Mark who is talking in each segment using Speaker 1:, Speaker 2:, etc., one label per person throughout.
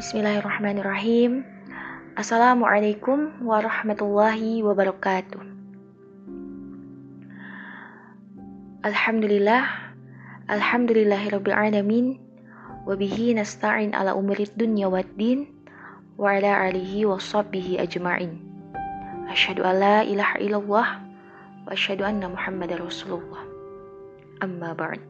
Speaker 1: Bismillahirrahmanirrahim. Assalamualaikum warahmatullahi wabarakatuh. Alhamdulillah, alhamdulillahirabbil alamin. Wabihi nasta'in ala umurid dunya waddin wa ala alihi wa sahbihi ajma'in. Asyhadu an la ilaha illallah wa asyhadu anna Muhammadar Rasulullah. Amma ba'd.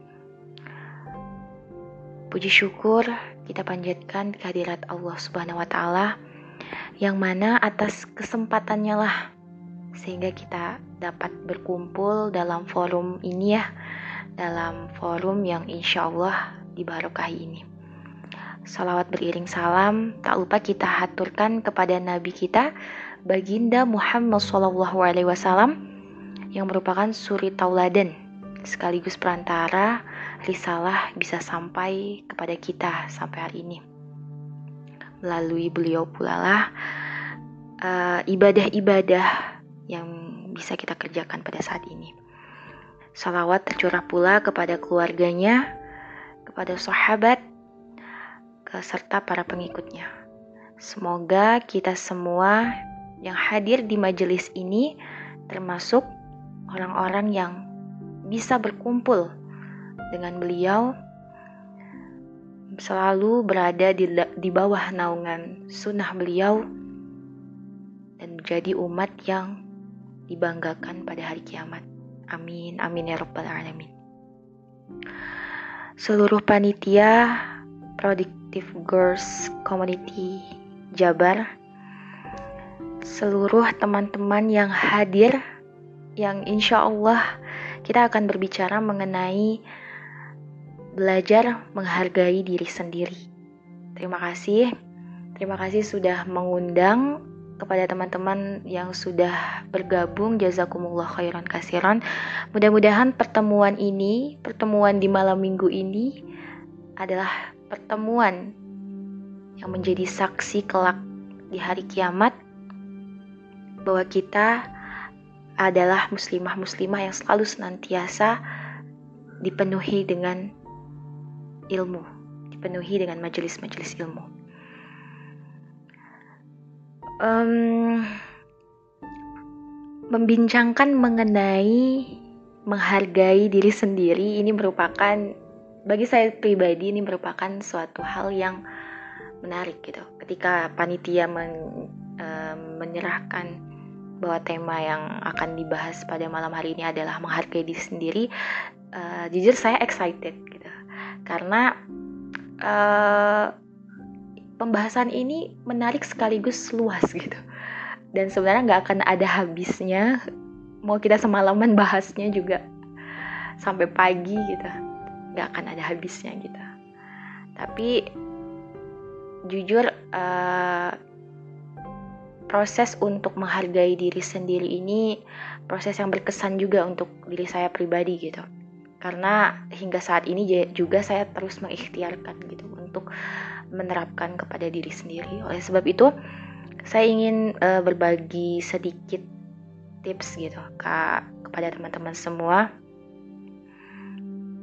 Speaker 1: Puji syukur kita panjatkan kehadirat Allah Subhanahu wa taala yang mana atas kesempatannya lah sehingga kita dapat berkumpul dalam forum ini ya dalam forum yang insya Allah dibarokahi ini. Salawat beriring salam tak lupa kita haturkan kepada Nabi kita Baginda Muhammad SAW yang merupakan suri tauladan sekaligus perantara risalah bisa sampai kepada kita sampai hari ini. Melalui beliau pula lah uh, ibadah-ibadah yang bisa kita kerjakan pada saat ini. Salawat tercurah pula kepada keluarganya, kepada sahabat, serta para pengikutnya. Semoga kita semua yang hadir di majelis ini termasuk orang-orang yang bisa berkumpul dengan beliau selalu berada di, di bawah naungan sunnah beliau dan menjadi umat yang dibanggakan pada hari kiamat. Amin, amin ya rabbal alamin. Seluruh panitia Productive Girls Community Jabar, seluruh teman-teman yang hadir, yang insya Allah kita akan berbicara mengenai belajar menghargai diri sendiri. Terima kasih. Terima kasih sudah mengundang kepada teman-teman yang sudah bergabung jazakumullah khairan kasiran. Mudah-mudahan pertemuan ini, pertemuan di malam minggu ini adalah pertemuan yang menjadi saksi kelak di hari kiamat bahwa kita adalah muslimah-muslimah yang selalu senantiasa dipenuhi dengan ilmu, dipenuhi dengan majelis-majelis ilmu. Um, membincangkan mengenai menghargai diri sendiri ini merupakan bagi saya pribadi ini merupakan suatu hal yang menarik gitu. Ketika panitia men, uh, menyerahkan bahwa tema yang akan dibahas pada malam hari ini adalah menghargai diri sendiri, uh, jujur saya excited karena uh, pembahasan ini menarik sekaligus luas gitu. Dan sebenarnya nggak akan ada habisnya. Mau kita semalaman bahasnya juga sampai pagi gitu. Nggak akan ada habisnya gitu. Tapi jujur uh, proses untuk menghargai diri sendiri ini proses yang berkesan juga untuk diri saya pribadi gitu karena hingga saat ini juga saya terus mengikhtiarkan gitu untuk menerapkan kepada diri sendiri. Oleh sebab itu, saya ingin uh, berbagi sedikit tips gitu kak kepada teman-teman semua.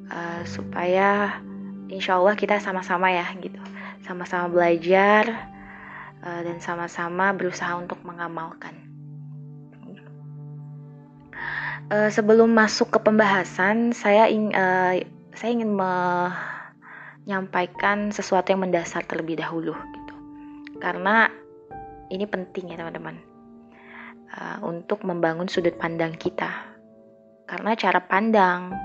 Speaker 1: Uh, supaya insya Allah kita sama-sama ya gitu, sama-sama belajar uh, dan sama-sama berusaha untuk mengamalkan uh, sebelum masuk ke pembahasan, saya ing, uh, saya ingin menyampaikan sesuatu yang mendasar terlebih dahulu, gitu. Karena ini penting ya teman-teman, uh, untuk membangun sudut pandang kita. Karena cara pandang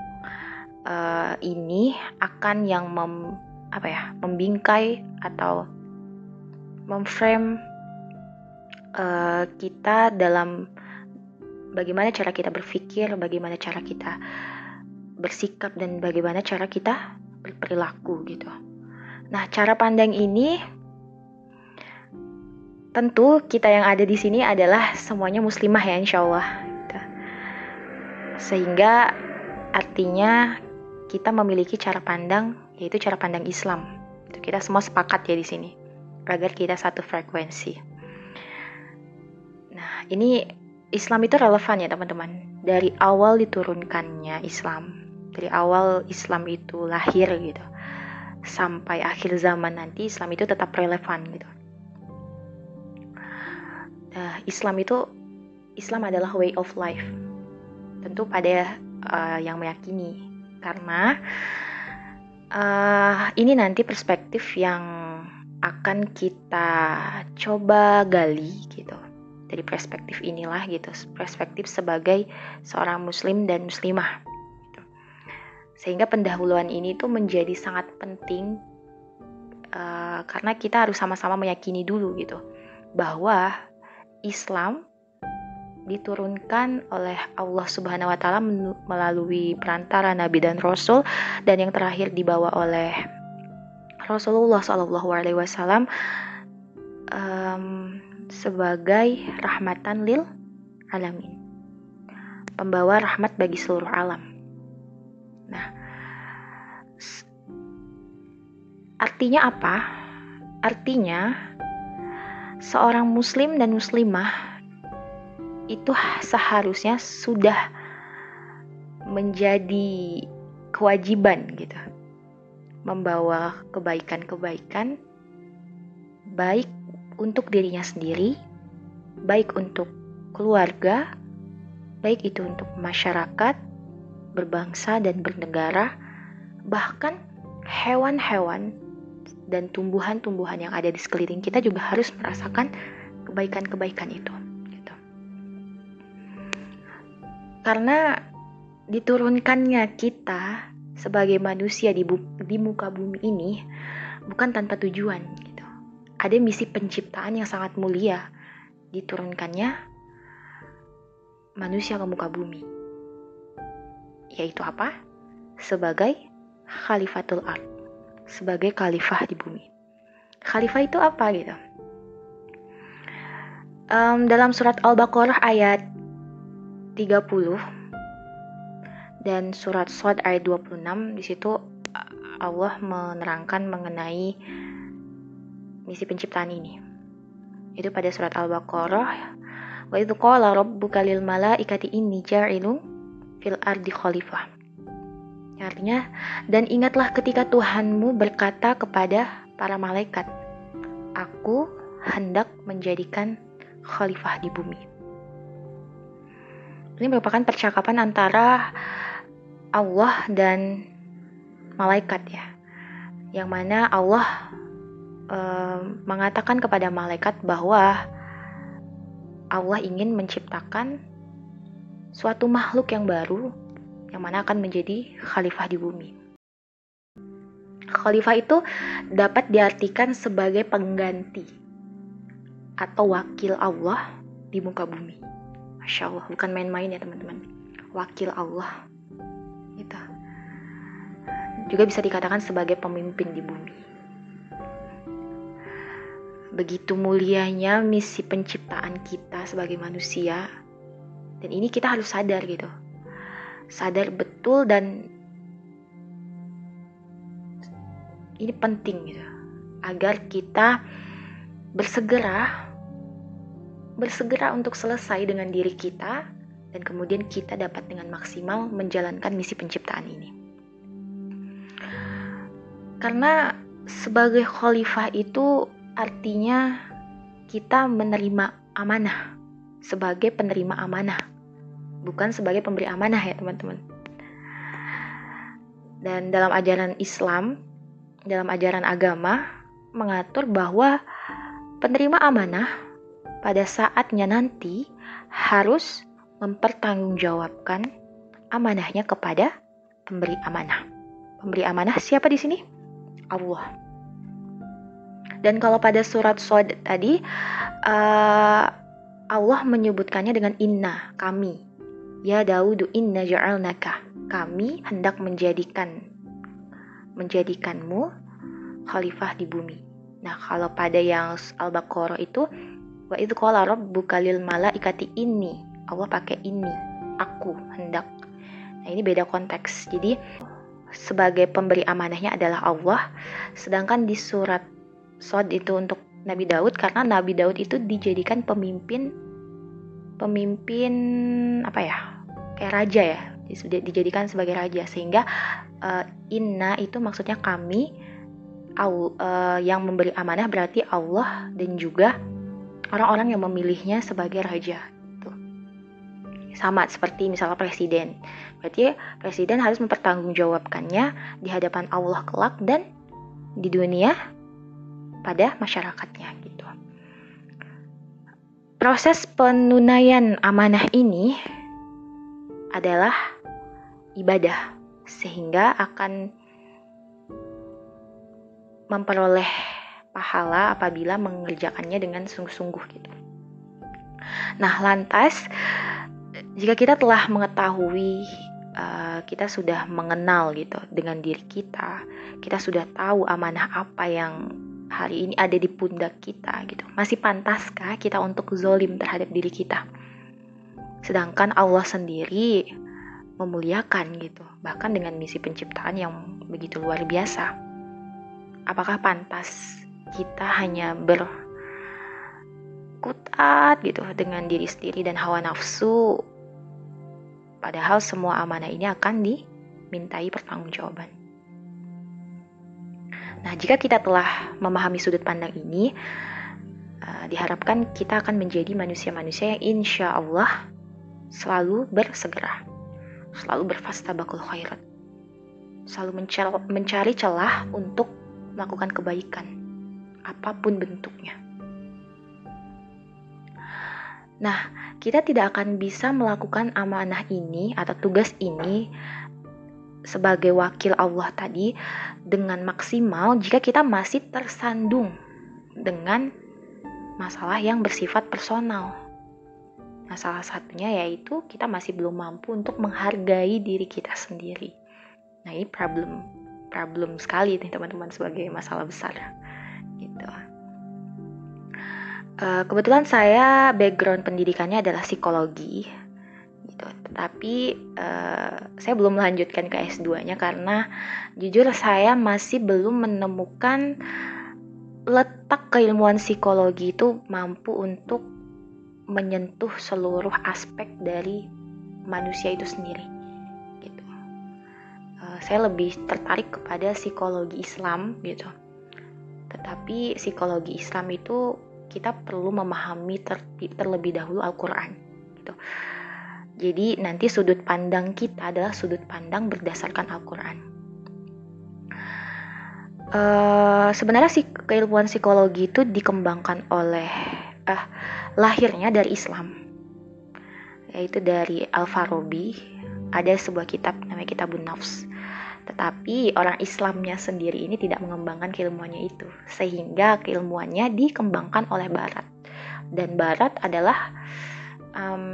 Speaker 1: uh, ini akan yang mem, apa ya, membingkai atau memframe uh, kita dalam bagaimana cara kita berpikir, bagaimana cara kita bersikap dan bagaimana cara kita berperilaku gitu. Nah, cara pandang ini tentu kita yang ada di sini adalah semuanya muslimah ya insya Allah. Gitu. Sehingga artinya kita memiliki cara pandang yaitu cara pandang Islam. Kita semua sepakat ya di sini agar kita satu frekuensi. Nah, ini Islam itu relevan ya teman-teman. Dari awal diturunkannya Islam, dari awal Islam itu lahir gitu, sampai akhir zaman nanti Islam itu tetap relevan gitu. Nah, Islam itu Islam adalah way of life. Tentu pada uh, yang meyakini karena uh, ini nanti perspektif yang akan kita coba gali gitu dari perspektif inilah gitu perspektif sebagai seorang muslim dan muslimah gitu. sehingga pendahuluan ini tuh menjadi sangat penting uh, karena kita harus sama-sama meyakini dulu gitu bahwa Islam diturunkan oleh Allah Subhanahu wa taala melalui perantara nabi dan rasul dan yang terakhir dibawa oleh Rasulullah Shallallahu alaihi wasallam sebagai rahmatan lil alamin. Pembawa rahmat bagi seluruh alam. Nah, artinya apa? Artinya seorang muslim dan muslimah itu seharusnya sudah menjadi kewajiban gitu membawa kebaikan-kebaikan baik untuk dirinya sendiri, baik untuk keluarga, baik itu untuk masyarakat, berbangsa dan bernegara, bahkan hewan-hewan dan tumbuhan-tumbuhan yang ada di sekeliling kita juga harus merasakan kebaikan-kebaikan itu. Karena diturunkannya kita sebagai manusia di, di muka bumi ini bukan tanpa tujuan gitu. Ada misi penciptaan yang sangat mulia diturunkannya manusia ke muka bumi. Yaitu apa? Sebagai khalifatul ard, sebagai khalifah di bumi. Khalifah itu apa gitu? Um, dalam surat Al-Baqarah ayat 30 dan surat Sod ayat 26 di situ Allah menerangkan mengenai misi penciptaan ini. Itu pada surat Al-Baqarah wa idzu qala rabbuka lil malaikati inni ja'ilun fil ardi khalifah. Artinya, dan ingatlah ketika Tuhanmu berkata kepada para malaikat, Aku hendak menjadikan khalifah di bumi. Ini merupakan percakapan antara Allah dan malaikat ya. Yang mana Allah mengatakan kepada malaikat bahwa Allah ingin menciptakan suatu makhluk yang baru yang mana akan menjadi khalifah di bumi. Khalifah itu dapat diartikan sebagai pengganti atau wakil Allah di muka bumi. Masya Allah, bukan main-main ya teman-teman. Wakil Allah. Gitu. Juga bisa dikatakan sebagai pemimpin di bumi. Begitu mulianya misi penciptaan kita sebagai manusia. Dan ini kita harus sadar gitu. Sadar betul dan ini penting gitu. Agar kita bersegera bersegera untuk selesai dengan diri kita dan kemudian kita dapat dengan maksimal menjalankan misi penciptaan ini. Karena sebagai khalifah itu artinya kita menerima amanah sebagai penerima amanah, bukan sebagai pemberi amanah ya teman-teman. Dan dalam ajaran Islam, dalam ajaran agama mengatur bahwa penerima amanah pada saatnya nanti harus mempertanggungjawabkan amanahnya kepada pemberi amanah. Pemberi amanah siapa di sini? Allah. Dan kalau pada surat Sod tadi uh, Allah menyebutkannya dengan inna kami. Ya Daudu inna ja'alnaka. Kami hendak menjadikan menjadikanmu khalifah di bumi. Nah, kalau pada yang Al-Baqarah itu Wa itu qala rabbuka lil malaikati ini. Allah pakai ini. Aku hendak. Nah, ini beda konteks. Jadi sebagai pemberi amanahnya adalah Allah. Sedangkan di surat Sod itu untuk Nabi Daud karena Nabi Daud itu dijadikan pemimpin pemimpin apa ya? Kayak raja ya. Dijadikan sebagai raja sehingga uh, inna itu maksudnya kami uh, yang memberi amanah berarti Allah dan juga orang-orang yang memilihnya sebagai raja. Gitu. Sama seperti misalnya presiden. Berarti presiden harus mempertanggungjawabkannya di hadapan Allah kelak dan di dunia pada masyarakatnya gitu. Proses penunaian amanah ini adalah ibadah sehingga akan memperoleh pahala apabila mengerjakannya dengan sungguh-sungguh gitu. Nah, lantas jika kita telah mengetahui uh, kita sudah mengenal gitu dengan diri kita, kita sudah tahu amanah apa yang hari ini ada di pundak kita gitu. Masih pantaskah kita untuk zolim terhadap diri kita? Sedangkan Allah sendiri memuliakan gitu, bahkan dengan misi penciptaan yang begitu luar biasa. Apakah pantas kita hanya berkutat gitu dengan diri sendiri dan hawa nafsu? Padahal semua amanah ini akan dimintai pertanggungjawaban. Nah, jika kita telah memahami sudut pandang ini, uh, diharapkan kita akan menjadi manusia-manusia yang insya Allah selalu bersegera, selalu berfastabakul khairat, selalu mencari celah untuk melakukan kebaikan, apa pun bentuknya. Nah, kita tidak akan bisa melakukan amanah ini atau tugas ini sebagai wakil Allah tadi dengan maksimal jika kita masih tersandung dengan masalah yang bersifat personal. Nah, salah satunya yaitu kita masih belum mampu untuk menghargai diri kita sendiri. Nah, ini problem problem sekali nih teman-teman sebagai masalah besar. Gitu. Uh, kebetulan saya background pendidikannya adalah psikologi gitu. Tetapi uh, saya belum melanjutkan ke S2-nya karena jujur saya masih belum menemukan letak keilmuan psikologi itu mampu untuk menyentuh seluruh aspek dari manusia itu sendiri. Gitu. Uh, saya lebih tertarik kepada psikologi Islam gitu. Tetapi psikologi Islam itu kita perlu memahami ter terlebih dahulu Al-Quran gitu. Jadi nanti sudut pandang kita adalah sudut pandang berdasarkan Al-Quran. Uh, sebenarnya sih keilmuan psikologi itu dikembangkan oleh uh, lahirnya dari Islam, yaitu dari Al-Farabi. Ada sebuah kitab namanya Kitabun Nafs. Tetapi orang Islamnya sendiri ini tidak mengembangkan keilmuannya itu, sehingga keilmuannya dikembangkan oleh Barat. Dan Barat adalah um,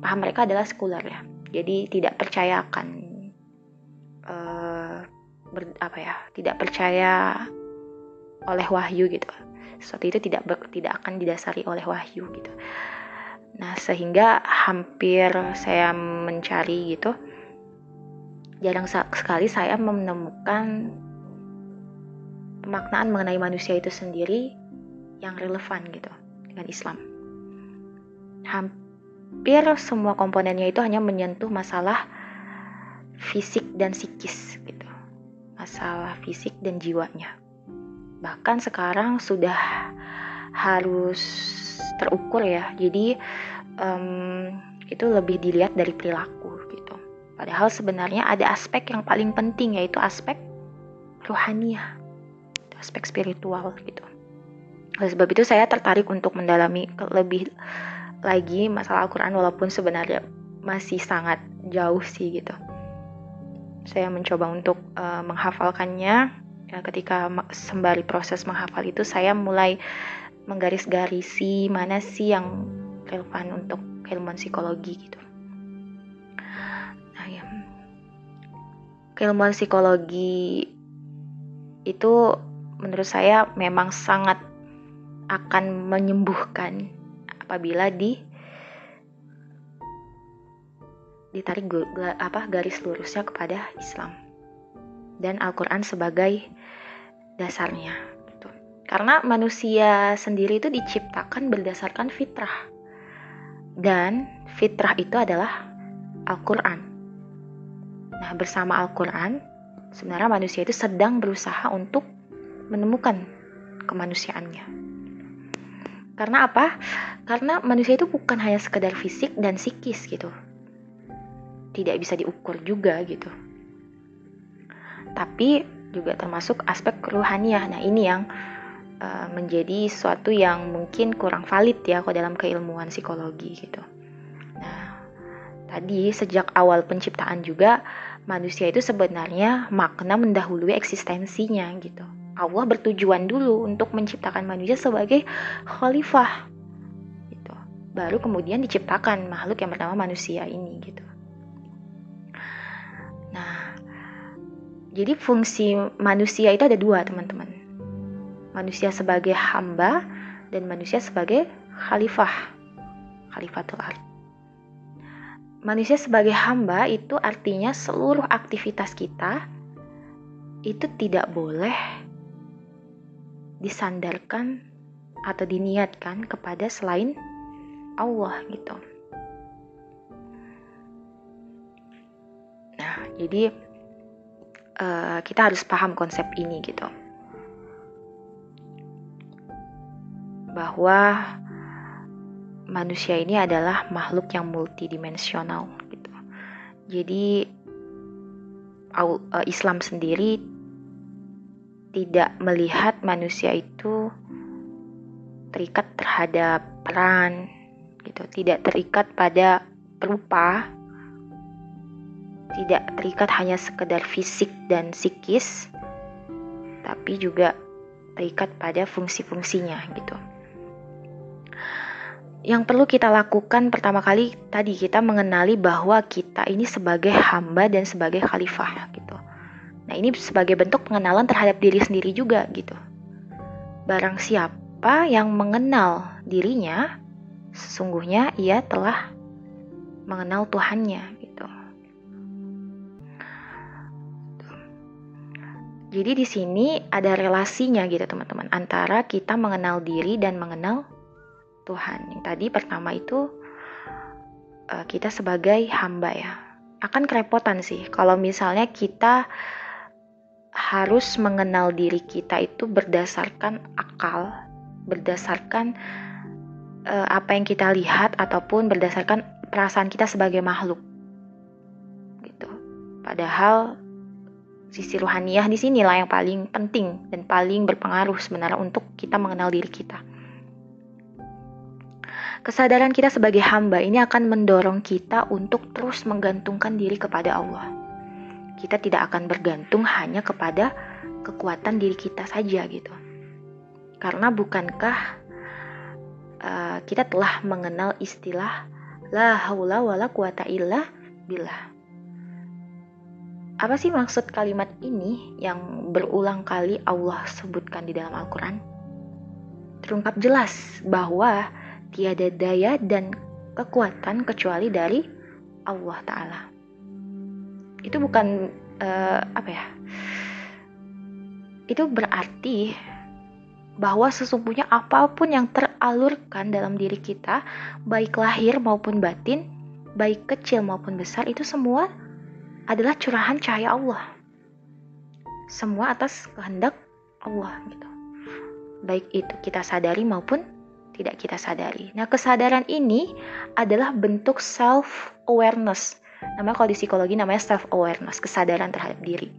Speaker 1: paham mereka adalah sekuler ya. Jadi tidak percaya akan uh, ber, apa ya tidak percaya oleh wahyu gitu. Sesuatu itu tidak ber, tidak akan didasari oleh wahyu gitu. Nah sehingga hampir saya mencari gitu jarang sekali saya menemukan pemaknaan mengenai manusia itu sendiri yang relevan gitu dengan Islam. Hampir semua komponennya itu hanya menyentuh masalah fisik dan psikis gitu. Masalah fisik dan jiwanya. Bahkan sekarang sudah harus terukur ya. Jadi um, itu lebih dilihat dari perilaku gitu. Padahal sebenarnya ada aspek yang paling penting yaitu aspek rohaniah, aspek spiritual gitu. Oleh sebab itu saya tertarik untuk mendalami lebih lagi masalah Al-Quran walaupun sebenarnya masih sangat jauh sih gitu. Saya mencoba untuk uh, menghafalkannya. Ya, ketika sembari proses menghafal itu saya mulai menggaris-garisi mana sih yang relevan untuk keilmuan psikologi gitu. Nah ya, keilmuan psikologi itu menurut saya memang sangat akan menyembuhkan apabila di ditarik apa garis lurusnya kepada Islam dan Al-Qur'an sebagai dasarnya gitu. Karena manusia sendiri itu diciptakan berdasarkan fitrah. Dan fitrah itu adalah Al-Qur'an. Nah, bersama Al-Qur'an sebenarnya manusia itu sedang berusaha untuk menemukan kemanusiaannya. Karena apa? Karena manusia itu bukan hanya sekedar fisik dan psikis gitu. Tidak bisa diukur juga gitu. Tapi juga termasuk aspek keruhaniah. Nah, ini yang uh, menjadi suatu yang mungkin kurang valid ya kalau dalam keilmuan psikologi gitu. Nah, tadi sejak awal penciptaan juga manusia itu sebenarnya makna mendahului eksistensinya gitu. Allah bertujuan dulu untuk menciptakan manusia sebagai khalifah gitu. Baru kemudian diciptakan makhluk yang bernama manusia ini gitu. Nah, jadi fungsi manusia itu ada dua teman-teman. Manusia sebagai hamba dan manusia sebagai khalifah. Khalifatul ard. Manusia sebagai hamba itu artinya seluruh aktivitas kita itu tidak boleh disandarkan atau diniatkan kepada selain Allah gitu. Nah, jadi uh, kita harus paham konsep ini gitu. Bahwa manusia ini adalah makhluk yang multidimensional gitu. Jadi eh, Islam sendiri tidak melihat manusia itu terikat terhadap peran gitu. Tidak terikat pada perupa tidak terikat hanya sekedar fisik dan psikis tapi juga terikat pada fungsi-fungsinya gitu. Yang perlu kita lakukan pertama kali tadi kita mengenali bahwa kita ini sebagai hamba dan sebagai khalifah gitu Nah, ini sebagai bentuk pengenalan terhadap diri sendiri juga gitu. Barang siapa yang mengenal dirinya, sesungguhnya ia telah mengenal Tuhannya gitu. Jadi di sini ada relasinya gitu teman-teman antara kita mengenal diri dan mengenal Tuhan. Yang tadi pertama itu eh, kita sebagai hamba ya. Akan kerepotan sih kalau misalnya kita harus mengenal diri kita itu berdasarkan akal, berdasarkan uh, apa yang kita lihat ataupun berdasarkan perasaan kita sebagai makhluk. Gitu. Padahal sisi ruhaniah di sinilah yang paling penting dan paling berpengaruh sebenarnya untuk kita mengenal diri kita. Kesadaran kita sebagai hamba ini akan mendorong kita untuk terus menggantungkan diri kepada Allah kita tidak akan bergantung hanya kepada kekuatan diri kita saja gitu. Karena bukankah uh, kita telah mengenal istilah la haula wala quwata illa billah. Apa sih maksud kalimat ini yang berulang kali Allah sebutkan di dalam Al-Quran? Terungkap jelas bahwa tiada daya dan kekuatan kecuali dari Allah Ta'ala itu bukan uh, apa ya itu berarti bahwa sesungguhnya apa pun yang teralurkan dalam diri kita, baik lahir maupun batin, baik kecil maupun besar, itu semua adalah curahan cahaya Allah. Semua atas kehendak Allah gitu. Baik itu kita sadari maupun tidak kita sadari. Nah, kesadaran ini adalah bentuk self awareness Namanya kalau di psikologi namanya self awareness, kesadaran terhadap diri.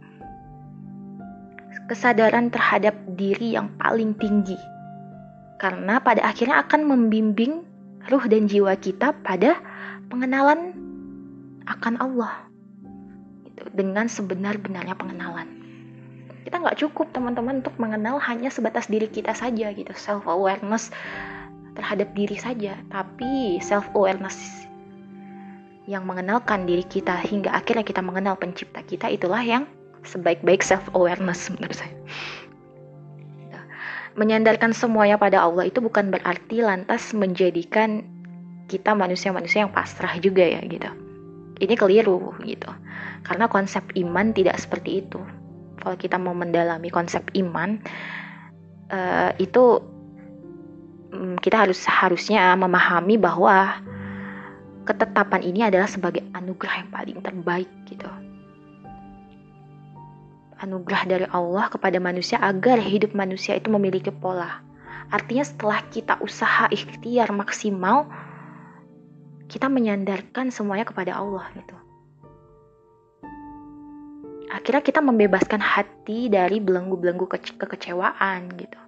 Speaker 1: Kesadaran terhadap diri yang paling tinggi. Karena pada akhirnya akan membimbing ruh dan jiwa kita pada pengenalan akan Allah. Gitu, dengan sebenar-benarnya pengenalan. Kita nggak cukup teman-teman untuk mengenal hanya sebatas diri kita saja gitu, self awareness terhadap diri saja, tapi self awareness yang mengenalkan diri kita hingga akhirnya kita mengenal pencipta kita itulah yang sebaik-baik self awareness menurut saya. Menyandarkan semuanya pada Allah itu bukan berarti lantas menjadikan kita manusia-manusia yang pasrah juga ya gitu. Ini keliru gitu. Karena konsep iman tidak seperti itu. Kalau kita mau mendalami konsep iman uh, itu um, kita harus harusnya memahami bahwa ketetapan ini adalah sebagai anugerah yang paling terbaik gitu. anugerah dari Allah kepada manusia agar hidup manusia itu memiliki pola. Artinya setelah kita usaha ikhtiar maksimal, kita menyandarkan semuanya kepada Allah gitu. Akhirnya kita membebaskan hati dari belenggu-belenggu ke kekecewaan gitu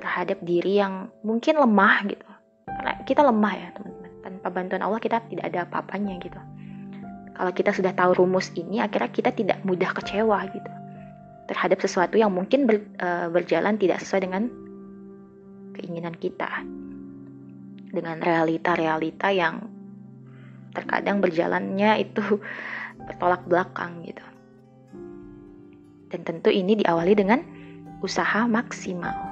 Speaker 1: terhadap diri yang mungkin lemah gitu. Karena kita lemah ya teman-teman. Tanpa bantuan Allah kita tidak ada apa-apanya gitu. Kalau kita sudah tahu rumus ini, akhirnya kita tidak mudah kecewa gitu terhadap sesuatu yang mungkin ber, uh, berjalan tidak sesuai dengan keinginan kita, dengan realita-realita yang terkadang berjalannya itu bertolak belakang gitu. Dan tentu ini diawali dengan usaha maksimal.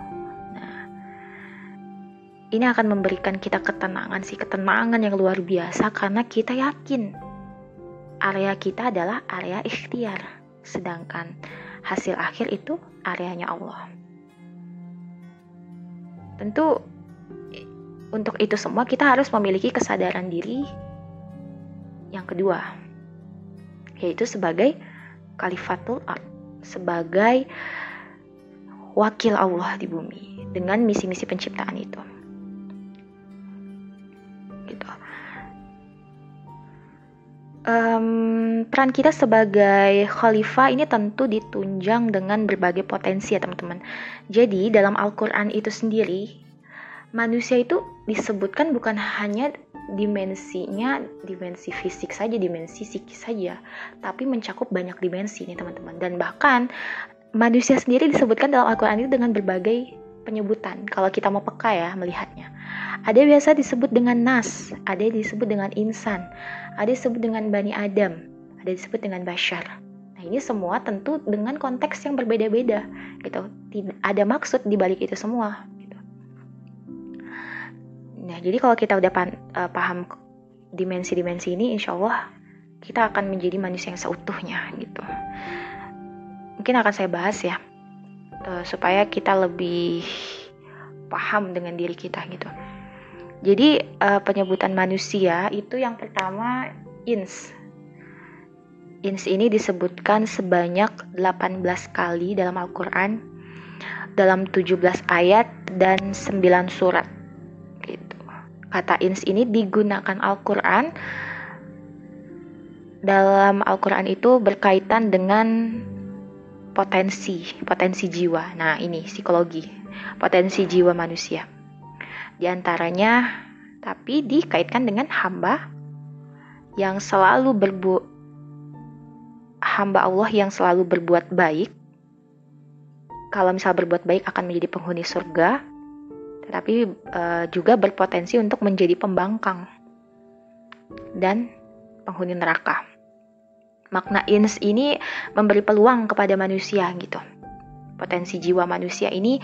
Speaker 1: Ini akan memberikan kita ketenangan sih, ketenangan yang luar biasa karena kita yakin area kita adalah area ikhtiar, sedangkan hasil akhir itu areanya Allah. Tentu untuk itu semua kita harus memiliki kesadaran diri yang kedua, yaitu sebagai kalifatul ard, sebagai wakil Allah di bumi dengan misi-misi penciptaan itu. Um, peran kita sebagai khalifah ini tentu ditunjang dengan berbagai potensi ya teman-teman. Jadi dalam Al-Quran itu sendiri, manusia itu disebutkan bukan hanya dimensinya dimensi fisik saja, dimensi psikis saja, tapi mencakup banyak dimensi nih teman-teman. Dan bahkan manusia sendiri disebutkan dalam Al-Quran itu dengan berbagai penyebutan. Kalau kita mau peka ya melihatnya. Ada biasa disebut dengan nas, ada disebut dengan insan, ada disebut dengan bani Adam, ada disebut dengan bashar. Nah ini semua tentu dengan konteks yang berbeda-beda gitu. Tidak ada maksud di balik itu semua. Nah, jadi kalau kita udah uh, paham dimensi-dimensi ini, insya Allah kita akan menjadi manusia yang seutuhnya gitu. Mungkin akan saya bahas ya, uh, supaya kita lebih paham dengan diri kita gitu. Jadi uh, penyebutan manusia itu yang pertama ins. Ins ini disebutkan sebanyak 18 kali dalam Al-Quran, dalam 17 ayat dan 9 surat Kata ins ini digunakan Al-Quran dalam Al-Quran itu berkaitan dengan potensi, potensi jiwa. Nah, ini psikologi, potensi jiwa manusia. Di antaranya, tapi dikaitkan dengan hamba yang selalu berbu hamba Allah yang selalu berbuat baik. Kalau misal berbuat baik akan menjadi penghuni surga, tetapi uh, juga berpotensi untuk menjadi pembangkang dan penghuni neraka. Makna ins ini memberi peluang kepada manusia gitu. Potensi jiwa manusia ini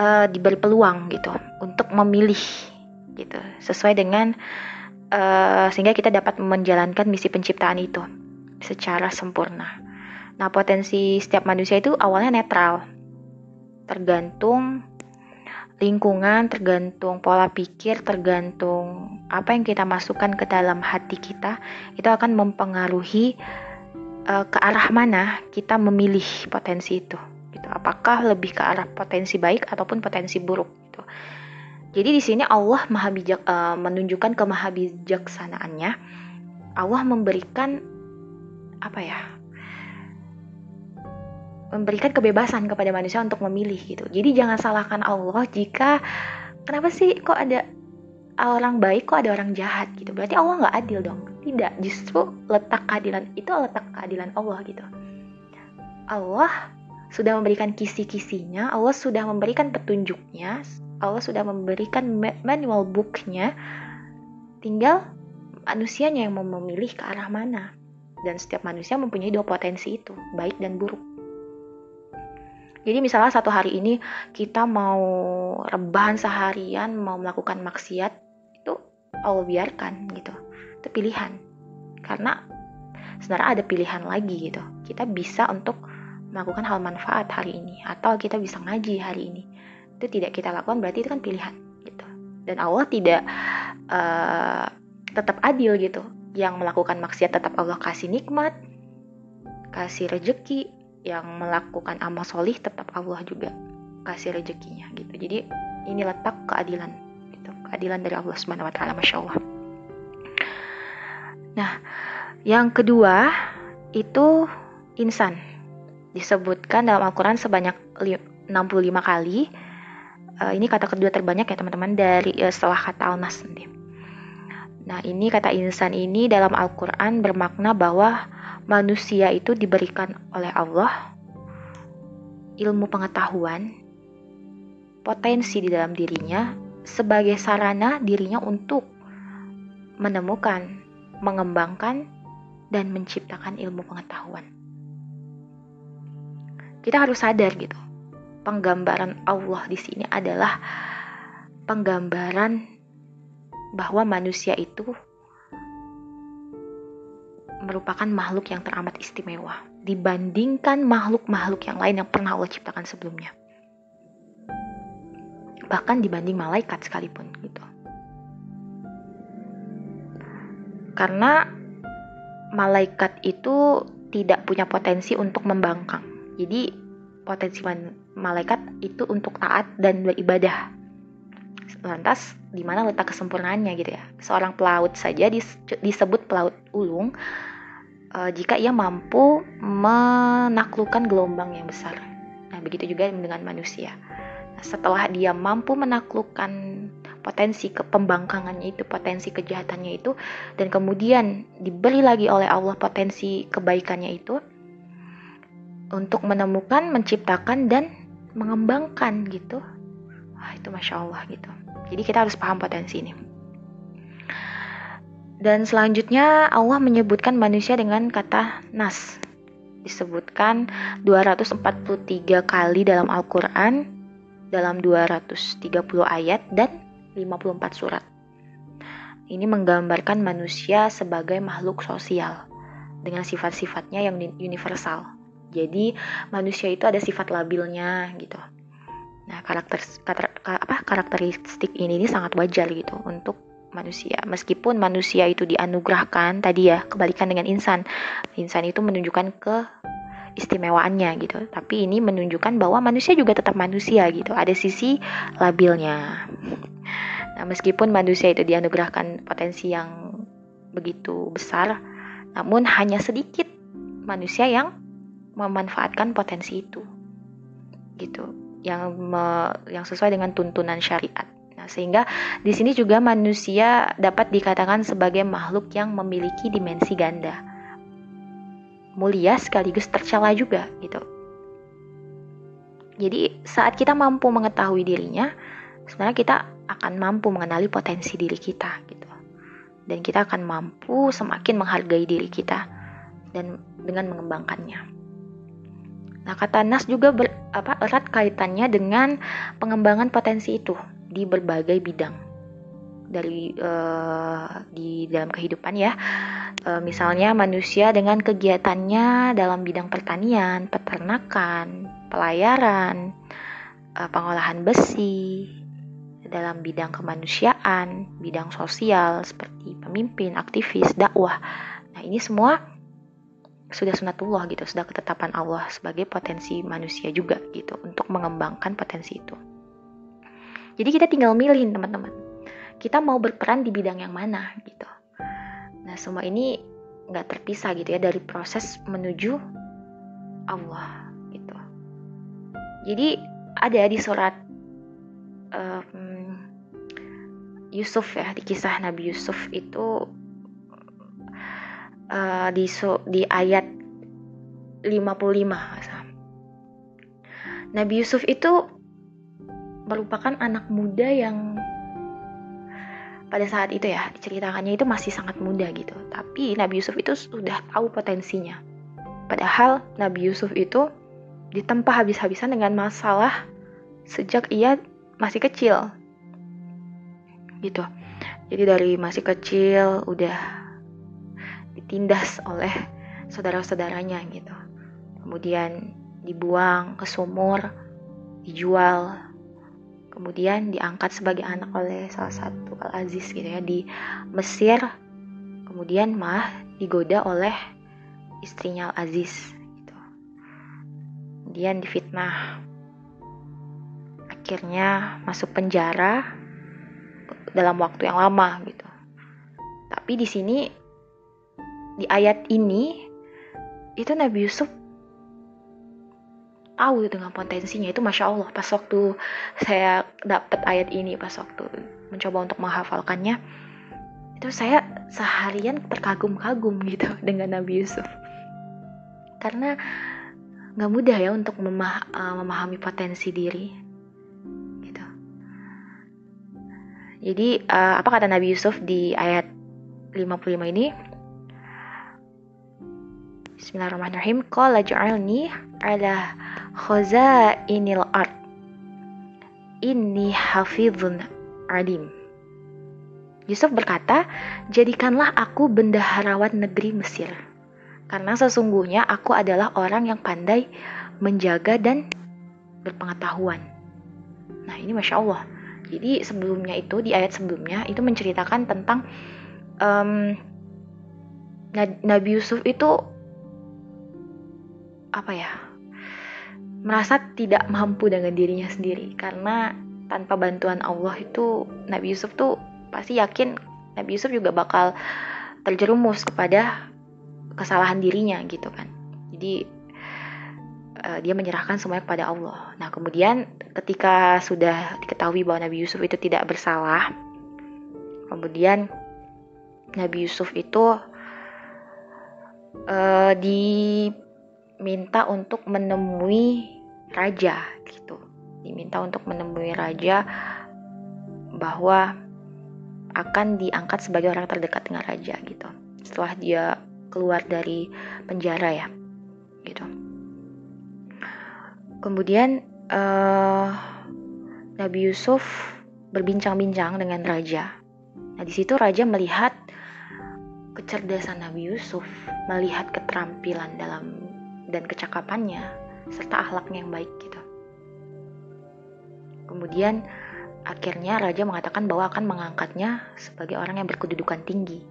Speaker 1: uh, diberi peluang gitu untuk memilih gitu sesuai dengan uh, sehingga kita dapat menjalankan misi penciptaan itu secara sempurna. Nah, potensi setiap manusia itu awalnya netral. Tergantung lingkungan, tergantung pola pikir, tergantung apa yang kita masukkan ke dalam hati kita, itu akan mempengaruhi uh, ke arah mana kita memilih potensi itu. Gitu. Apakah lebih ke arah potensi baik ataupun potensi buruk? Gitu. Jadi di sini Allah maha bijak, uh, menunjukkan kemahabijaksanaannya. Allah memberikan apa ya? memberikan kebebasan kepada manusia untuk memilih gitu. Jadi jangan salahkan Allah jika kenapa sih kok ada orang baik kok ada orang jahat gitu. Berarti Allah nggak adil dong. Tidak, justru letak keadilan itu letak keadilan Allah gitu. Allah sudah memberikan kisi-kisinya, Allah sudah memberikan petunjuknya, Allah sudah memberikan manual booknya. Tinggal manusianya yang mau memilih ke arah mana. Dan setiap manusia mempunyai dua potensi itu, baik dan buruk. Jadi misalnya satu hari ini kita mau rebahan seharian, mau melakukan maksiat, itu Allah biarkan gitu. Itu pilihan. Karena sebenarnya ada pilihan lagi gitu. Kita bisa untuk melakukan hal manfaat hari ini atau kita bisa ngaji hari ini. Itu tidak kita lakukan berarti itu kan pilihan gitu. Dan Allah tidak uh, tetap adil gitu. Yang melakukan maksiat tetap Allah kasih nikmat, kasih rejeki, yang melakukan amal solih tetap Allah juga kasih rezekinya gitu jadi ini letak keadilan gitu keadilan dari Allah Subhanahu Wa Taala masya Allah nah yang kedua itu insan disebutkan dalam Al-Quran sebanyak 65 kali. Uh, ini kata kedua terbanyak ya teman-teman dari uh, setelah kata al-nas nah ini kata insan ini dalam Al-Quran bermakna bahwa manusia itu diberikan oleh Allah ilmu pengetahuan potensi di dalam dirinya sebagai sarana dirinya untuk menemukan, mengembangkan, dan menciptakan ilmu pengetahuan kita harus sadar gitu penggambaran Allah di sini adalah penggambaran bahwa manusia itu merupakan makhluk yang teramat istimewa dibandingkan makhluk-makhluk yang lain yang pernah Allah ciptakan sebelumnya. Bahkan dibanding malaikat sekalipun gitu. Karena malaikat itu tidak punya potensi untuk membangkang jadi potensi malaikat itu untuk taat dan beribadah. Lantas di mana letak kesempurnaannya gitu ya? Seorang pelaut saja disebut pelaut ulung uh, jika ia mampu menaklukkan gelombang yang besar. Nah, begitu juga dengan manusia. Nah, setelah dia mampu menaklukkan potensi kepembangkangannya itu, potensi kejahatannya itu, dan kemudian diberi lagi oleh Allah potensi kebaikannya itu, untuk menemukan, menciptakan dan mengembangkan gitu. Wah, itu masya Allah gitu. Jadi kita harus paham potensi ini. Dan selanjutnya Allah menyebutkan manusia dengan kata nas. Disebutkan 243 kali dalam Al-Quran, dalam 230 ayat dan 54 surat. Ini menggambarkan manusia sebagai makhluk sosial dengan sifat-sifatnya yang universal jadi manusia itu ada sifat labilnya gitu. Nah, karakter, karakter apa karakteristik ini ini sangat wajar gitu untuk manusia. Meskipun manusia itu dianugerahkan tadi ya, kebalikan dengan insan. Insan itu menunjukkan ke istimewaannya gitu. Tapi ini menunjukkan bahwa manusia juga tetap manusia gitu. Ada sisi labilnya. Nah, meskipun manusia itu dianugerahkan potensi yang begitu besar, namun hanya sedikit manusia yang memanfaatkan potensi itu gitu yang me, yang sesuai dengan tuntunan syariat. Nah, sehingga di sini juga manusia dapat dikatakan sebagai makhluk yang memiliki dimensi ganda. Mulia sekaligus tercela juga gitu. Jadi saat kita mampu mengetahui dirinya, sebenarnya kita akan mampu mengenali potensi diri kita gitu. Dan kita akan mampu semakin menghargai diri kita dan dengan mengembangkannya. Nah, kata Nas juga ber, apa, erat kaitannya dengan pengembangan potensi itu di berbagai bidang dari uh, di dalam kehidupan ya. Uh, misalnya manusia dengan kegiatannya dalam bidang pertanian, peternakan, pelayaran, uh, pengolahan besi, dalam bidang kemanusiaan, bidang sosial seperti pemimpin, aktivis, dakwah. Nah, ini semua sudah sunatullah gitu, sudah ketetapan Allah sebagai potensi manusia juga gitu untuk mengembangkan potensi itu. Jadi kita tinggal milih teman-teman. Kita mau berperan di bidang yang mana gitu. Nah semua ini nggak terpisah gitu ya dari proses menuju Allah gitu. Jadi ada di surat um, Yusuf ya di kisah Nabi Yusuf itu uh, di so, di ayat 55 Nabi Yusuf itu merupakan anak muda yang pada saat itu ya diceritakannya itu masih sangat muda gitu. Tapi Nabi Yusuf itu sudah tahu potensinya. Padahal Nabi Yusuf itu ditempa habis-habisan dengan masalah sejak ia masih kecil. Gitu. Jadi dari masih kecil udah ditindas oleh saudara-saudaranya gitu. Kemudian dibuang ke sumur, dijual, kemudian diangkat sebagai anak oleh salah satu Al-Aziz gitu ya di Mesir. Kemudian mah digoda oleh istrinya Al-Aziz gitu. kemudian difitnah akhirnya masuk penjara dalam waktu yang lama gitu tapi di sini di ayat ini itu Nabi Yusuf tahu dengan potensinya. Itu masya Allah pas waktu saya dapat ayat ini pas waktu mencoba untuk menghafalkannya itu saya seharian terkagum-kagum gitu dengan Nabi Yusuf. Karena nggak mudah ya untuk memah uh, memahami potensi diri gitu. Jadi uh, apa kata Nabi Yusuf di ayat 55 ini Bismillahirrahmanirrahim. Qala ja'alni ala khazainil ard. Inni hafizun alim. Yusuf berkata, Jadikanlah aku bendaharawan negeri Mesir Karena sesungguhnya aku adalah orang yang pandai menjaga dan berpengetahuan. Nah ini Masya Allah. Jadi sebelumnya itu, di ayat sebelumnya Itu menceritakan tentang um, Nabi Yusuf itu apa ya merasa tidak mampu dengan dirinya sendiri. Karena tanpa bantuan Allah itu Nabi Yusuf tuh pasti yakin Nabi Yusuf juga bakal terjerumus kepada kesalahan dirinya gitu kan. Jadi uh, dia menyerahkan semuanya kepada Allah. Nah kemudian ketika sudah diketahui bahwa Nabi Yusuf itu tidak bersalah kemudian Nabi Yusuf itu uh, di minta untuk menemui raja gitu. Diminta untuk menemui raja bahwa akan diangkat sebagai orang terdekat dengan raja gitu. Setelah dia keluar dari penjara ya gitu. Kemudian uh, Nabi Yusuf berbincang-bincang dengan raja. Nah di situ raja melihat kecerdasan Nabi Yusuf melihat keterampilan dalam dan kecakapannya serta akhlaknya yang baik gitu. Kemudian akhirnya raja mengatakan bahwa akan mengangkatnya sebagai orang yang berkedudukan tinggi.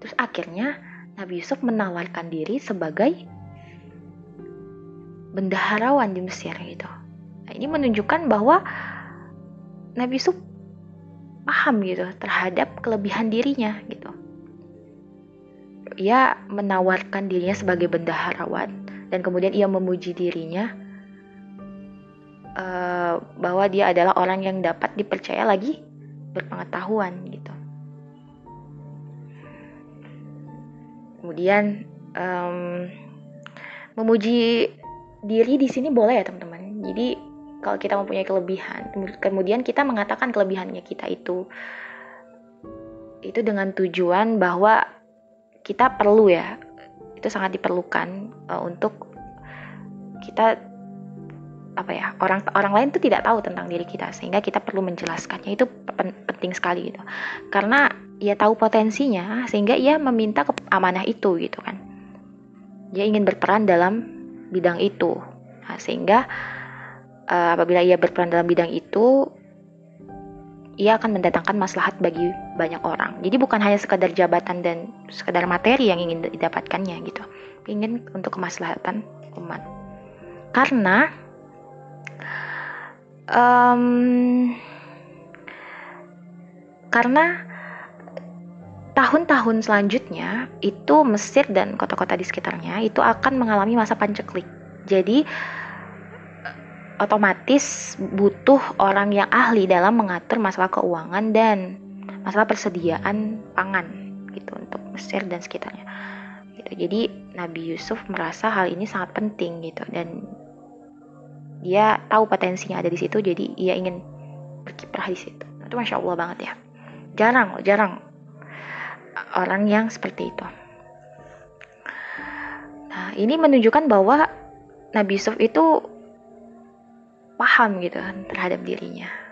Speaker 1: Terus akhirnya Nabi Yusuf menawarkan diri sebagai bendaharawan di Mesir gitu. Nah, ini menunjukkan bahwa Nabi Yusuf paham gitu terhadap kelebihan dirinya gitu. Ia menawarkan dirinya sebagai bendaharawan dan kemudian ia memuji dirinya uh, bahwa dia adalah orang yang dapat dipercaya lagi berpengetahuan gitu. Kemudian um, memuji diri di sini boleh ya teman-teman. Jadi kalau kita mempunyai kelebihan, kemudian kita mengatakan kelebihannya kita itu itu dengan tujuan bahwa kita perlu ya itu sangat diperlukan uh, untuk kita apa ya orang orang lain tuh tidak tahu tentang diri kita sehingga kita perlu menjelaskannya. Itu pen, penting sekali gitu. Karena ia tahu potensinya sehingga ia meminta ke amanah itu gitu kan. Dia ingin berperan dalam bidang itu. Nah, sehingga uh, apabila ia berperan dalam bidang itu ia akan mendatangkan maslahat bagi banyak orang. Jadi bukan hanya sekadar jabatan dan sekadar materi yang ingin didapatkannya gitu. Ingin untuk kemaslahatan umat. Karena um, karena tahun-tahun selanjutnya itu Mesir dan kota-kota di sekitarnya itu akan mengalami masa panceklik. Jadi otomatis butuh orang yang ahli dalam mengatur masalah keuangan dan masalah persediaan pangan gitu untuk Mesir dan sekitarnya. Gitu. Jadi Nabi Yusuf merasa hal ini sangat penting gitu dan dia tahu potensinya ada di situ jadi ia ingin berkiprah di situ. Itu masya Allah banget ya. Jarang loh, jarang orang yang seperti itu. Nah, ini menunjukkan bahwa Nabi Yusuf itu paham gitu terhadap dirinya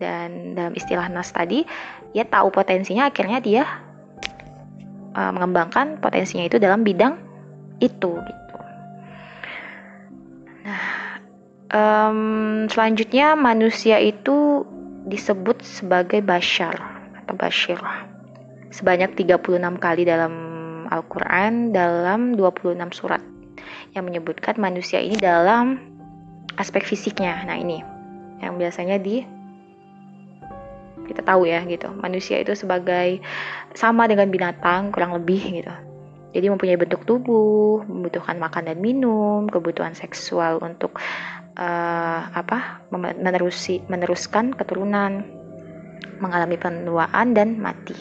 Speaker 1: dan dalam istilah Nas tadi dia tahu potensinya akhirnya dia uh, mengembangkan potensinya itu dalam bidang itu gitu nah um, selanjutnya manusia itu disebut sebagai bashar atau bashir sebanyak 36 kali dalam Al-Quran dalam 26 surat yang menyebutkan manusia ini dalam aspek fisiknya. Nah, ini yang biasanya di kita tahu ya gitu. Manusia itu sebagai sama dengan binatang kurang lebih gitu. Jadi mempunyai bentuk tubuh, membutuhkan makan dan minum, kebutuhan seksual untuk uh, apa? menerusi meneruskan keturunan, mengalami penuaan dan mati.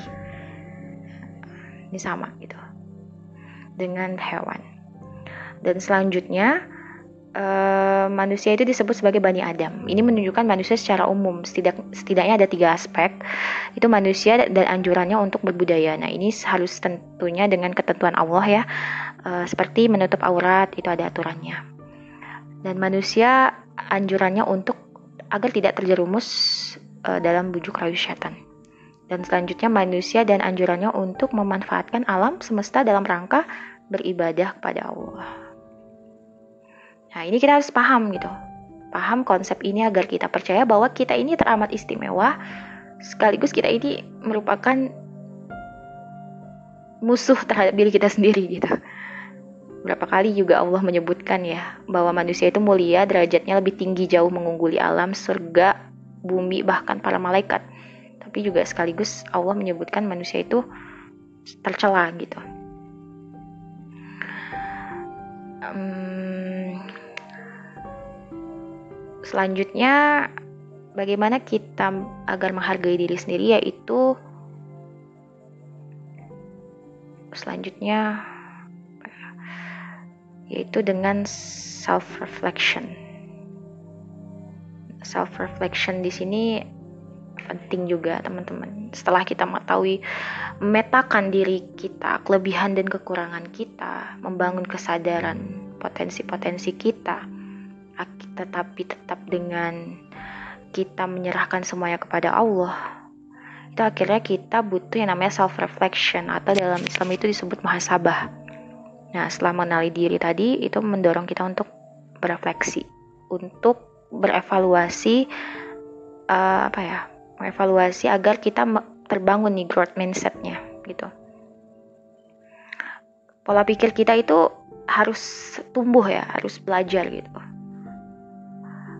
Speaker 1: Ini sama gitu. Dengan hewan. Dan selanjutnya uh, manusia itu disebut sebagai Bani Adam. Ini menunjukkan manusia secara umum. Setidak, setidaknya ada tiga aspek. Itu manusia dan anjurannya untuk berbudaya. Nah ini harus tentunya dengan ketentuan Allah ya. Uh, seperti menutup aurat itu ada aturannya. Dan manusia anjurannya untuk agar tidak terjerumus uh, dalam bujuk rayu syaitan. Dan selanjutnya manusia dan anjurannya untuk memanfaatkan alam semesta dalam rangka beribadah kepada Allah. Nah, ini kita harus paham gitu. Paham konsep ini agar kita percaya bahwa kita ini teramat istimewa, sekaligus kita ini merupakan musuh terhadap diri kita sendiri gitu. Berapa kali juga Allah menyebutkan ya bahwa manusia itu mulia, derajatnya lebih tinggi jauh mengungguli alam, surga, bumi, bahkan para malaikat. Tapi juga sekaligus Allah menyebutkan manusia itu tercela gitu. Um, Selanjutnya, bagaimana kita agar menghargai diri sendiri yaitu selanjutnya yaitu dengan self reflection. Self reflection di sini penting juga teman-teman. Setelah kita mengetahui memetakan diri kita, kelebihan dan kekurangan kita, membangun kesadaran potensi-potensi kita, tetapi tetap dengan kita menyerahkan semuanya kepada Allah. Itu akhirnya kita butuh yang namanya self reflection atau dalam Islam itu disebut muhasabah. Nah setelah mengenali diri tadi itu mendorong kita untuk berefleksi untuk berevaluasi uh, apa ya mengevaluasi agar kita terbangun nih growth mindsetnya gitu. Pola pikir kita itu harus tumbuh ya harus belajar gitu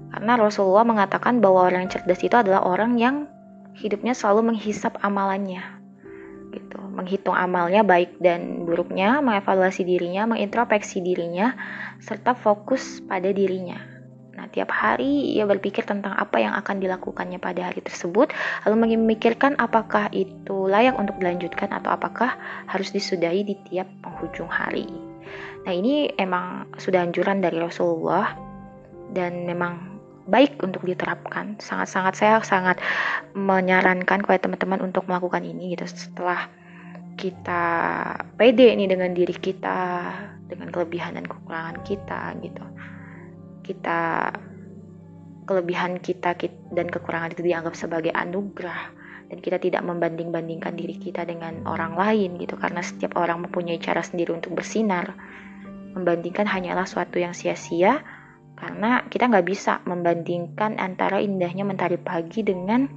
Speaker 1: karena Rasulullah mengatakan bahwa orang yang cerdas itu adalah orang yang hidupnya selalu menghisap amalannya. Gitu, menghitung amalnya baik dan buruknya, mengevaluasi dirinya, mengintrospeksi dirinya, serta fokus pada dirinya. Nah, tiap hari ia berpikir tentang apa yang akan dilakukannya pada hari tersebut, lalu memikirkan apakah itu layak untuk dilanjutkan atau apakah harus disudahi di tiap penghujung hari. Nah, ini emang sudah anjuran dari Rasulullah dan memang baik untuk diterapkan. Sangat-sangat saya sangat menyarankan kepada teman-teman untuk melakukan ini gitu setelah kita pede ini dengan diri kita, dengan kelebihan dan kekurangan kita gitu. Kita kelebihan kita dan kekurangan itu dianggap sebagai anugerah dan kita tidak membanding-bandingkan diri kita dengan orang lain gitu karena setiap orang mempunyai cara sendiri untuk bersinar. Membandingkan hanyalah suatu yang sia-sia karena kita nggak bisa membandingkan antara indahnya mentari pagi dengan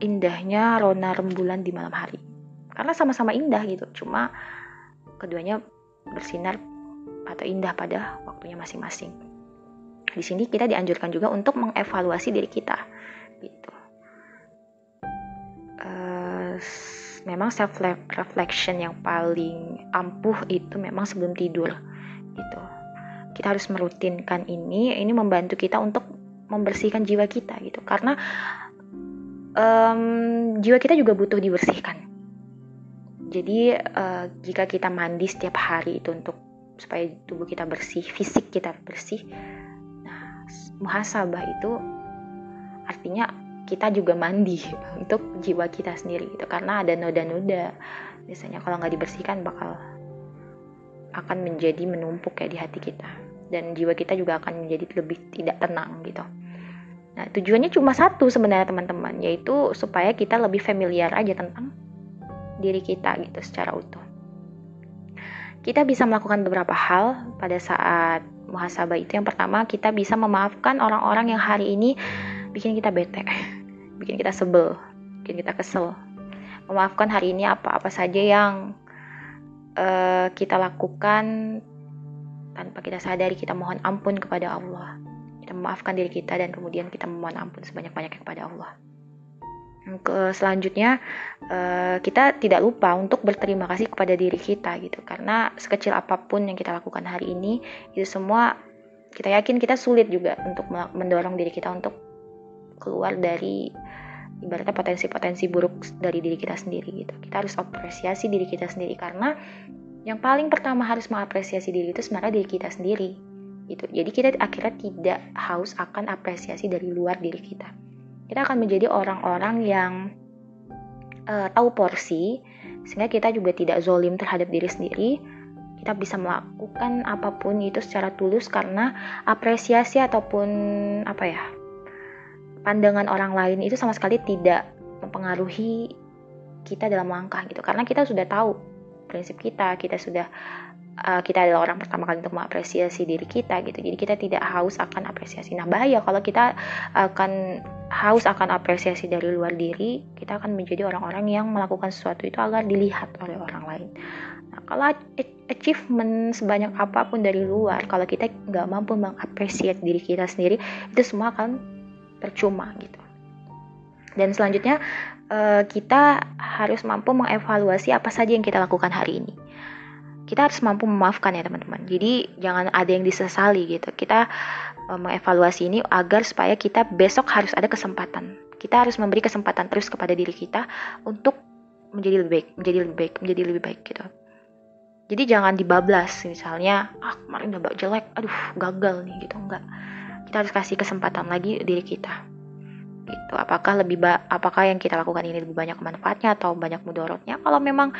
Speaker 1: indahnya rona rembulan di malam hari. Karena sama-sama indah gitu cuma keduanya bersinar atau indah pada waktunya masing-masing. Di sini kita dianjurkan juga untuk mengevaluasi diri kita gitu. Uh, memang self reflection yang paling ampuh itu memang sebelum tidur gitu kita harus merutinkan ini ini membantu kita untuk membersihkan jiwa kita gitu. Karena um, jiwa kita juga butuh dibersihkan. Jadi uh, jika kita mandi setiap hari itu untuk supaya tubuh kita bersih fisik kita bersih nah muhasabah itu artinya kita juga mandi untuk jiwa kita sendiri gitu. Karena ada noda-noda. Biasanya kalau nggak dibersihkan bakal akan menjadi menumpuk ya di hati kita dan jiwa kita juga akan menjadi lebih tidak tenang gitu. Nah, tujuannya cuma satu sebenarnya teman-teman, yaitu supaya kita lebih familiar aja tentang diri kita gitu secara utuh. Kita bisa melakukan beberapa hal pada saat muhasabah itu. Yang pertama, kita bisa memaafkan orang-orang yang hari ini bikin kita bete, bikin kita sebel, bikin kita kesel. Memaafkan hari ini apa-apa saja yang uh, kita lakukan tanpa kita sadari kita mohon ampun kepada Allah. Kita memaafkan diri kita dan kemudian kita memohon ampun sebanyak-banyaknya kepada Allah. Ke selanjutnya uh, kita tidak lupa untuk berterima kasih kepada diri kita gitu. Karena sekecil apa pun yang kita lakukan hari ini itu semua kita yakin kita sulit juga untuk mendorong diri kita untuk keluar dari ibaratnya potensi-potensi buruk dari diri kita sendiri gitu. Kita harus apresiasi diri kita sendiri karena yang paling pertama harus mengapresiasi diri itu sebenarnya diri kita sendiri. Gitu. Jadi kita akhirnya tidak haus akan apresiasi dari luar diri kita. Kita akan menjadi orang-orang yang uh, tahu porsi sehingga kita juga tidak zolim terhadap diri sendiri. Kita bisa melakukan apa pun itu secara tulus karena apresiasi ataupun apa ya pandangan orang lain itu sama sekali tidak mempengaruhi kita dalam langkah gitu. Karena kita sudah tahu prinsip kita kita sudah uh, kita adalah orang pertama kali untuk mengapresiasi diri kita gitu. Jadi kita tidak haus akan apresiasi. Nah bahaya kalau kita akan haus akan apresiasi dari luar diri kita akan menjadi orang-orang yang melakukan sesuatu itu agar dilihat oleh orang lain. Nah kalau achievement sebanyak apa pun dari luar kalau kita nggak mampu mengapresiasi diri kita sendiri itu semua akan percuma gitu. Dan selanjutnya uh, kita harus mampu mengevaluasi apa saja yang kita lakukan hari ini kita harus mampu memaafkan ya teman-teman. Jadi jangan ada yang disesali gitu. Kita uh, mengevaluasi ini agar supaya kita besok harus ada kesempatan. Kita harus memberi kesempatan terus kepada diri kita untuk menjadi lebih baik, menjadi lebih baik, menjadi lebih baik gitu. Jadi jangan dibablas misalnya, ah kemarin udah jelek, aduh gagal nih gitu enggak. Kita harus kasih kesempatan lagi diri kita. Gitu. Apakah lebih ba apakah yang kita lakukan ini lebih banyak manfaatnya atau banyak mudorotnya? Kalau memang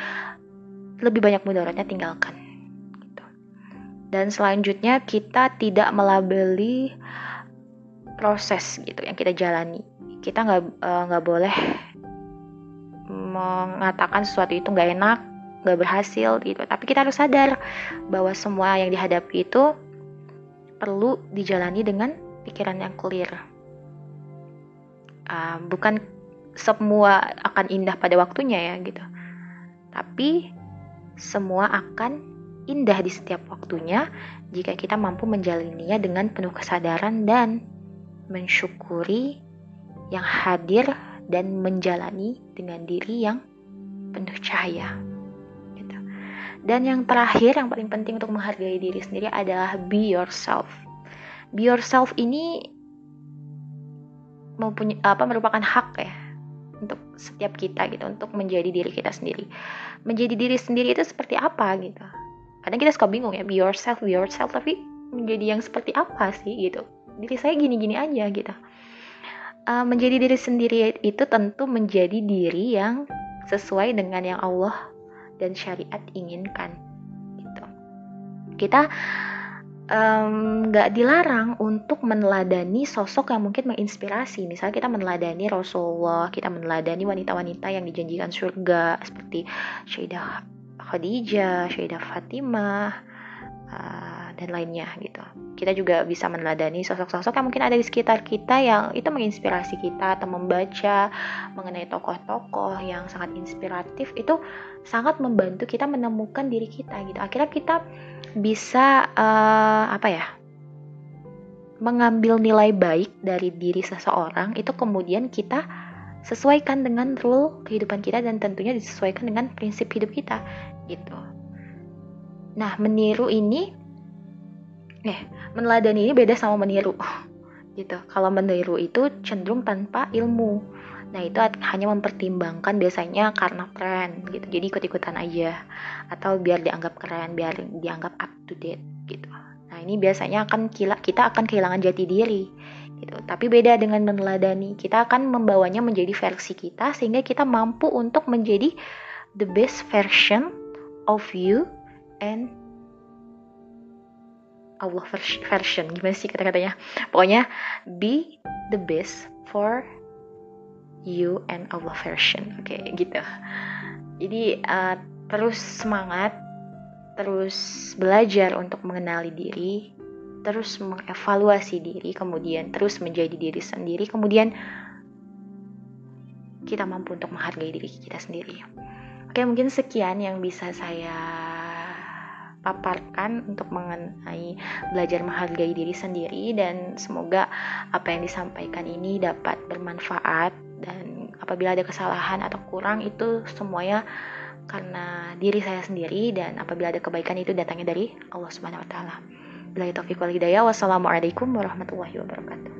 Speaker 1: lebih banyak mudaratnya tinggalkan. Gitu. Dan selanjutnya kita tidak melabeli proses gitu yang kita jalani. Kita nggak eh, nggak uh, boleh mengatakan sesuatu itu nggak enak, nggak berhasil gitu. Tapi kita harus sadar bahwa semua yang dihadapi itu perlu dijalani dengan pikiran yang clear. Uh, bukan semua akan indah pada waktunya ya gitu. Tapi semua akan indah di setiap waktunya jika kita mampu menjalaninya dengan penuh kesadaran dan mensyukuri yang hadir dan menjalani dengan diri yang penuh cahaya. Gitu. Dan yang terakhir, yang paling penting untuk menghargai diri sendiri adalah be yourself. Be yourself ini mempunyai apa merupakan hak ya untuk setiap kita gitu untuk menjadi diri kita sendiri. Menjadi diri sendiri itu seperti apa gitu. Kadang kita suka bingung ya be yourself be yourself tapi menjadi yang seperti apa sih gitu? Diri saya gini-gini aja gitu. Uh, menjadi diri sendiri itu tentu menjadi diri yang sesuai dengan yang Allah dan syariat inginkan gitu. Kita nggak um, dilarang untuk meneladani sosok yang mungkin menginspirasi. Misalnya kita meneladani Rasulullah, kita meneladani wanita-wanita yang dijanjikan surga seperti Syaidah Khadijah, Syaidah Fatimah, uh, dan lainnya gitu. Kita juga bisa meneladani sosok-sosok yang mungkin ada di sekitar kita yang itu menginspirasi kita atau membaca mengenai tokoh-tokoh yang sangat inspiratif itu sangat membantu kita menemukan diri kita gitu. Akhirnya kita bisa uh, apa ya mengambil nilai baik dari diri seseorang itu kemudian kita sesuaikan dengan rule kehidupan kita dan tentunya disesuaikan dengan prinsip hidup kita gitu. Nah, meniru ini eh meneladani ini beda sama meniru. gitu. Kalau meniru itu cenderung tanpa ilmu. Nah, itu hanya mempertimbangkan biasanya karena tren gitu. Jadi ikut-ikutan aja atau biar dianggap keren, biar dianggap up to date gitu. Nah, ini biasanya akan kita akan kehilangan jati diri gitu. Tapi beda dengan meneladani. Kita akan membawanya menjadi versi kita sehingga kita mampu untuk menjadi the best version of you and Allah version. Gimana sih kata-katanya? Pokoknya be the best for you and Allah version. Oke okay, gitu. Jadi uh, terus semangat terus belajar untuk mengenali diri terus mengevaluasi diri kemudian terus menjadi diri sendiri kemudian kita mampu untuk menghargai diri kita sendiri. Oke mungkin sekian yang bisa saya paparkan untuk mengenai belajar menghargai diri sendiri dan semoga apa yang disampaikan ini dapat bermanfaat dan apabila ada kesalahan atau kurang itu semuanya karena diri saya sendiri dan apabila ada kebaikan itu datangnya dari Allah Subhanahu wa taala. Bila taufiq wal hidayah. Wassalamualaikum warahmatullahi wabarakatuh.